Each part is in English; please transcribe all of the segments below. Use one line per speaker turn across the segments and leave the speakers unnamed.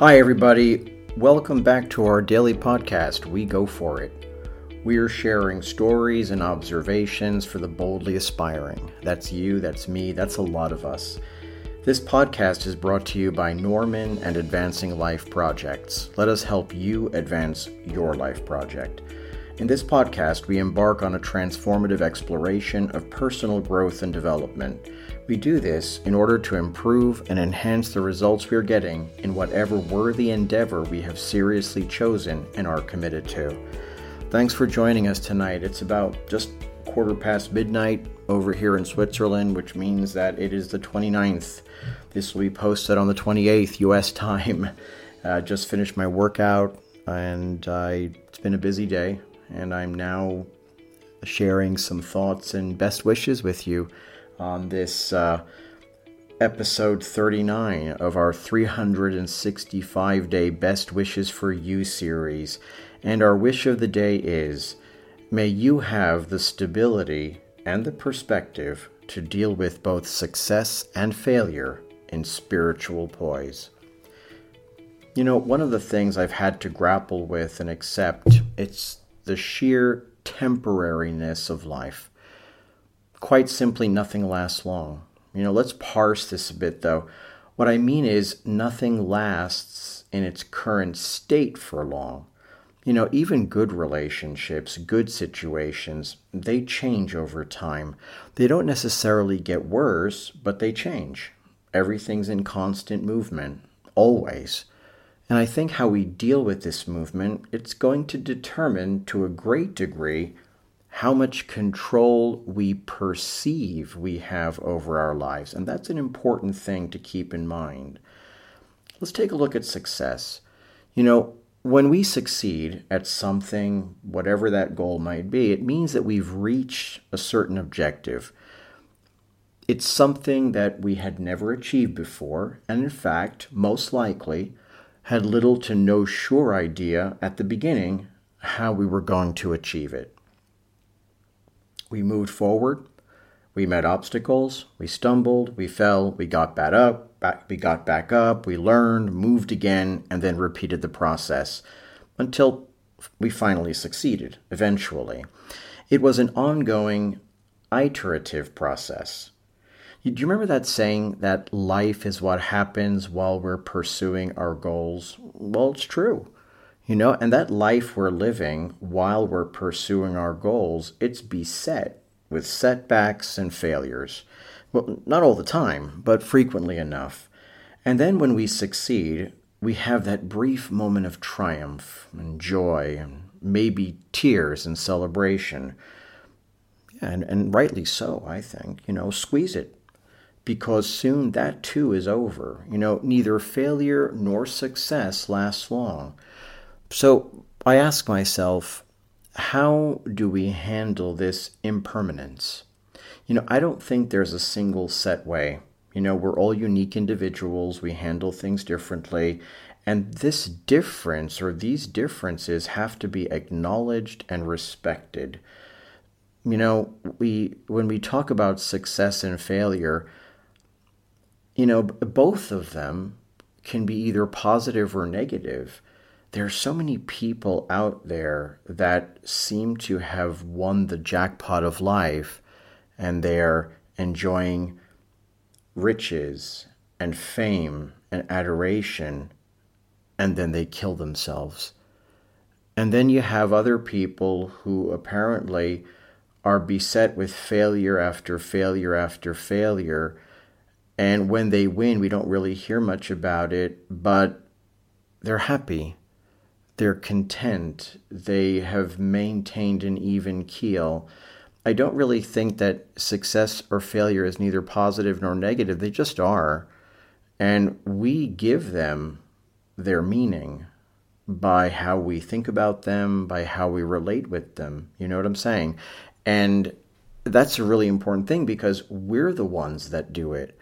Hi, everybody. Welcome back to our daily podcast, We Go For It. We are sharing stories and observations for the boldly aspiring. That's you, that's me, that's a lot of us. This podcast is brought to you by Norman and Advancing Life Projects. Let us help you advance your life project. In this podcast, we embark on a transformative exploration of personal growth and development. We do this in order to improve and enhance the results we are getting in whatever worthy endeavor we have seriously chosen and are committed to. Thanks for joining us tonight. It's about just quarter past midnight over here in Switzerland, which means that it is the 29th. This will be posted on the 28th US time. Uh, just finished my workout and I, it's been a busy day and I'm now sharing some thoughts and best wishes with you on this uh, episode 39 of our 365 day Best Wishes for You series. And our wish of the day is may you have the stability and the perspective to deal with both success and failure in spiritual poise. You know, one of the things I've had to grapple with and accept, it's the sheer temporariness of life. Quite simply, nothing lasts long. You know, let's parse this a bit though. What I mean is, nothing lasts in its current state for long. You know, even good relationships, good situations, they change over time. They don't necessarily get worse, but they change. Everything's in constant movement, always. And I think how we deal with this movement, it's going to determine to a great degree how much control we perceive we have over our lives. And that's an important thing to keep in mind. Let's take a look at success. You know, when we succeed at something, whatever that goal might be, it means that we've reached a certain objective. It's something that we had never achieved before, and in fact, most likely, had little to no sure idea at the beginning how we were going to achieve it. We moved forward, we met obstacles, we stumbled, we fell, we got back up, back, we got back up, we learned, moved again, and then repeated the process until we finally succeeded, eventually. It was an ongoing, iterative process. Do you remember that saying that life is what happens while we're pursuing our goals? Well, it's true. You know, and that life we're living while we're pursuing our goals, it's beset with setbacks and failures. Well, not all the time, but frequently enough. And then when we succeed, we have that brief moment of triumph and joy and maybe tears and celebration. And, and rightly so, I think. You know, squeeze it because soon that too is over. You know, neither failure nor success lasts long. So I ask myself, how do we handle this impermanence? You know, I don't think there's a single set way. You know, we're all unique individuals, we handle things differently, and this difference or these differences have to be acknowledged and respected. You know, we when we talk about success and failure, you know, both of them can be either positive or negative. There are so many people out there that seem to have won the jackpot of life and they're enjoying riches and fame and adoration, and then they kill themselves. And then you have other people who apparently are beset with failure after failure after failure and when they win, we don't really hear much about it, but they're happy. They're content. They have maintained an even keel. I don't really think that success or failure is neither positive nor negative. They just are. And we give them their meaning by how we think about them, by how we relate with them. You know what I'm saying? And that's a really important thing because we're the ones that do it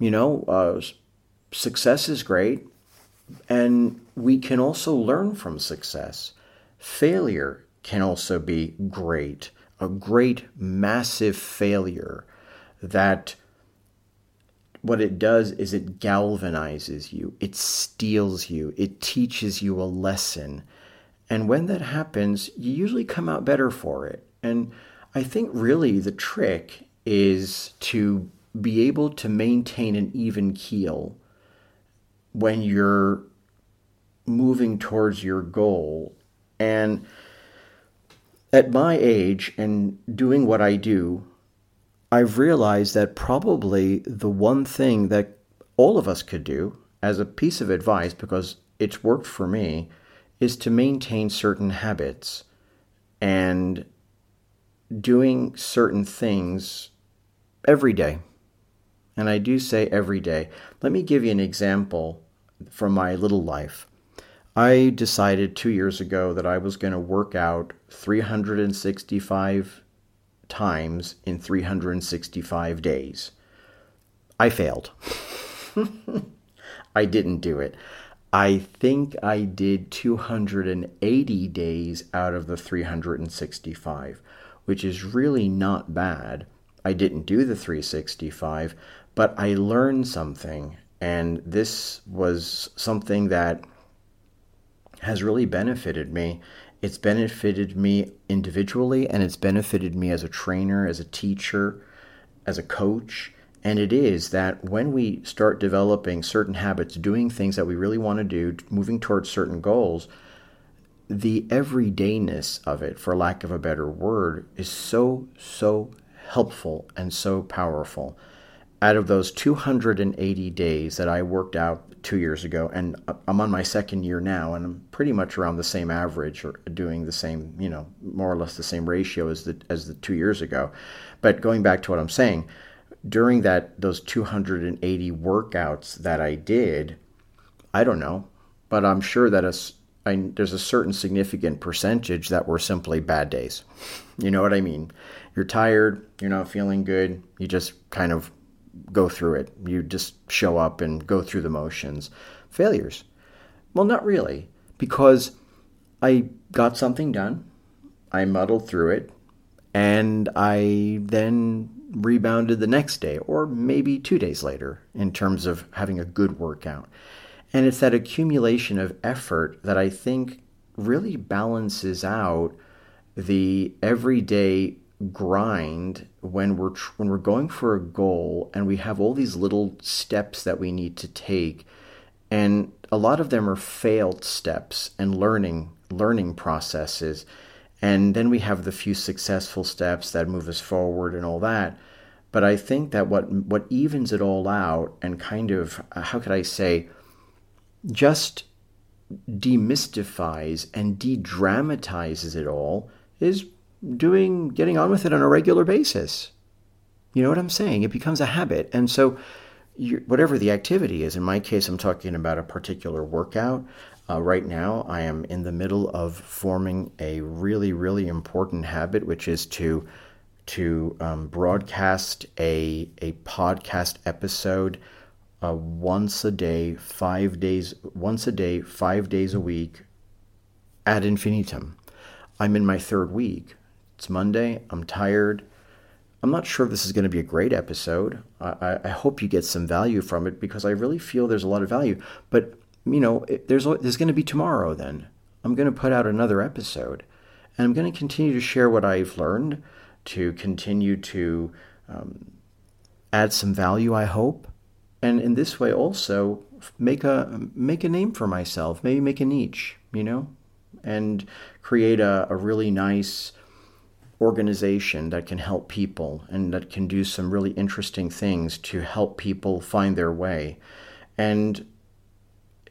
you know, uh, success is great, and we can also learn from success. Failure can also be great, a great, massive failure that what it does is it galvanizes you, it steels you, it teaches you a lesson. And when that happens, you usually come out better for it. And I think really the trick is to be able to maintain an even keel when you're moving towards your goal. And at my age and doing what I do, I've realized that probably the one thing that all of us could do as a piece of advice, because it's worked for me, is to maintain certain habits and doing certain things every day. And I do say every day. Let me give you an example from my little life. I decided two years ago that I was going to work out 365 times in 365 days. I failed. I didn't do it. I think I did 280 days out of the 365, which is really not bad. I didn't do the 365, but I learned something. And this was something that has really benefited me it's benefited me individually and it's benefited me as a trainer, as a teacher, as a coach. And it is that when we start developing certain habits, doing things that we really want to do, moving towards certain goals, the everydayness of it, for lack of a better word, is so, so helpful and so powerful. Out of those 280 days that I worked out two years ago, and I'm on my second year now, and I'm pretty much around the same average or doing the same, you know, more or less the same ratio as the as the two years ago. But going back to what I'm saying, during that those 280 workouts that I did, I don't know, but I'm sure that a, I, there's a certain significant percentage that were simply bad days. You know what I mean? You're tired, you're not feeling good, you just kind of go through it. You just show up and go through the motions. Failures. Well, not really, because I got something done, I muddled through it, and I then rebounded the next day or maybe two days later in terms of having a good workout. And it's that accumulation of effort that I think really balances out the everyday grind when we're when we're going for a goal and we have all these little steps that we need to take and a lot of them are failed steps and learning learning processes. And then we have the few successful steps that move us forward and all that. But i think that what what evens it all out and kind of uh, how could i say just demystifies and de-dramatizes it all is doing getting on with it on a regular basis. You know what I'm saying? It becomes a habit. And so whatever the activity is, in my case, I'm talking about a particular workout. Uh, right now, I am in the middle of forming a really, really important habit, which is to to um, broadcast a a podcast episode uh, once a day, five days, once a day, five days a week, ad infinitum. I'm in my third week, it's Monday. I'm tired. I'm not sure if this is going to be a great episode. I, I hope you get some value from it because I really feel there's a lot of value. But you know, it, there's there's going to be tomorrow. Then I'm going to put out another episode, and I'm going to continue to share what I've learned, to continue to um, add some value. I hope, and in this way also make a make a name for myself. Maybe make a niche. You know, and create a, a really nice organization that can help people and that can do some really interesting things to help people find their way. And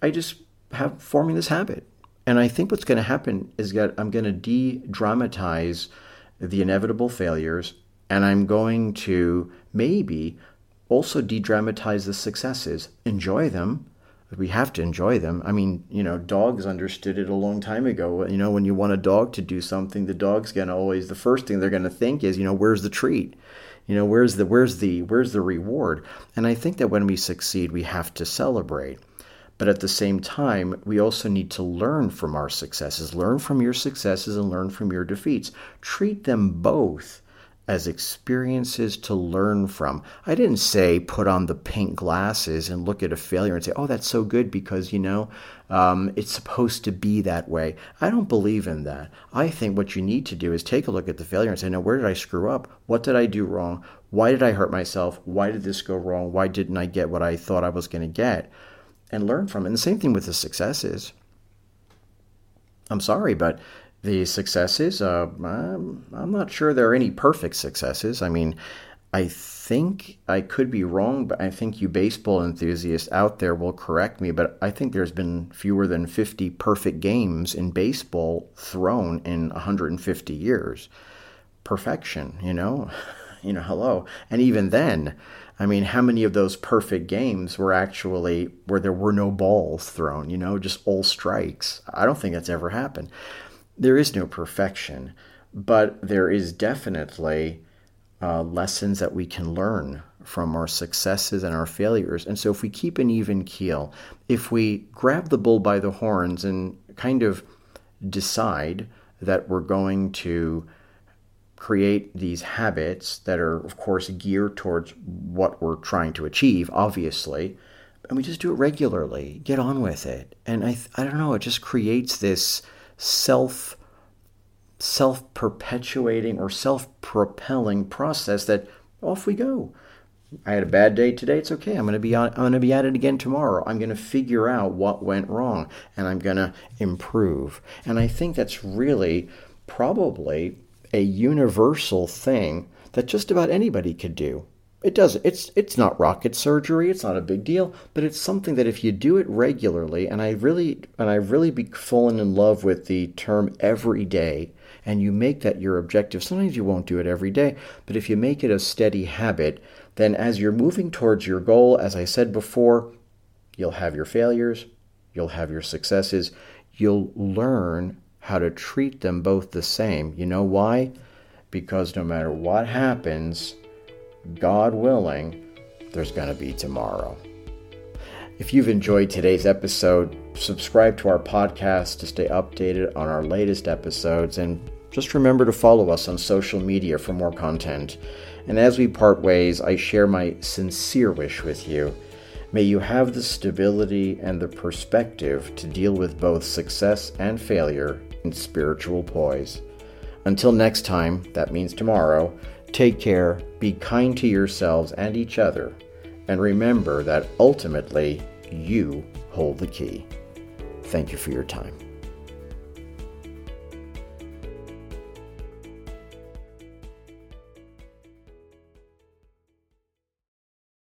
I just have forming this habit. And I think what's going to happen is that I'm going to de dramatize the inevitable failures and I'm going to maybe also de dramatize the successes, enjoy them, we have to enjoy them. I mean, you know, dogs understood it a long time ago. You know, when you want a dog to do something, the dog's gonna always the first thing they're gonna think is, you know, where's the treat? You know, where's the where's the where's the reward? And I think that when we succeed, we have to celebrate. But at the same time, we also need to learn from our successes, learn from your successes and learn from your defeats. Treat them both as experiences to learn from. I didn't say put on the pink glasses and look at a failure and say, oh, that's so good because, you know, um, it's supposed to be that way. I don't believe in that. I think what you need to do is take a look at the failure and say, now, where did I screw up? What did I do wrong? Why did I hurt myself? Why did this go wrong? Why didn't I get what I thought I was going to get? And learn from it. And the same thing with the successes. I'm sorry, but the successes, uh, I'm, I'm not sure there are any perfect successes. I mean, I think I could be wrong, but I think you baseball enthusiasts out there will correct me. But I think there's been fewer than 50 perfect games in baseball thrown in 150 years. Perfection, you know? you know, hello. And even then, I mean, how many of those perfect games were actually where there were no balls thrown, you know, just all strikes? I don't think that's ever happened there is no perfection, but there is definitely uh, lessons that we can learn from our successes and our failures. And so, if we keep an even keel, if we grab the bull by the horns and kind of decide that we're going to create these habits that are, of course, geared towards what we're trying to achieve, obviously, and we just do it regularly, get on with it. And I, I don't know, it just creates this self self perpetuating or self propelling process that off we go. I had a bad day today. It's okay. I'm going to be on, I'm going to be at it again tomorrow. I'm going to figure out what went wrong and I'm going to improve. And I think that's really probably a universal thing that just about anybody could do. It does. It's it's not rocket surgery. It's not a big deal, but it's something that if you do it regularly, and I really and I really be fallen in love with the term every day, and you make that your objective. Sometimes you won't do it every day, but if you make it a steady habit, then as you're moving towards your goal, as I said before, you'll have your failures, you'll have your successes, you'll learn how to treat them both the same. You know why? Because no matter what happens God willing, there's going to be tomorrow. If you've enjoyed today's episode, subscribe to our podcast to stay updated on our latest episodes, and just remember to follow us on social media for more content. And as we part ways, I share my sincere wish with you. May you have the stability and the perspective to deal with both success and failure in spiritual poise. Until next time, that means tomorrow, Take care, be kind to yourselves and each other, and remember that ultimately you hold the key. Thank you for your time.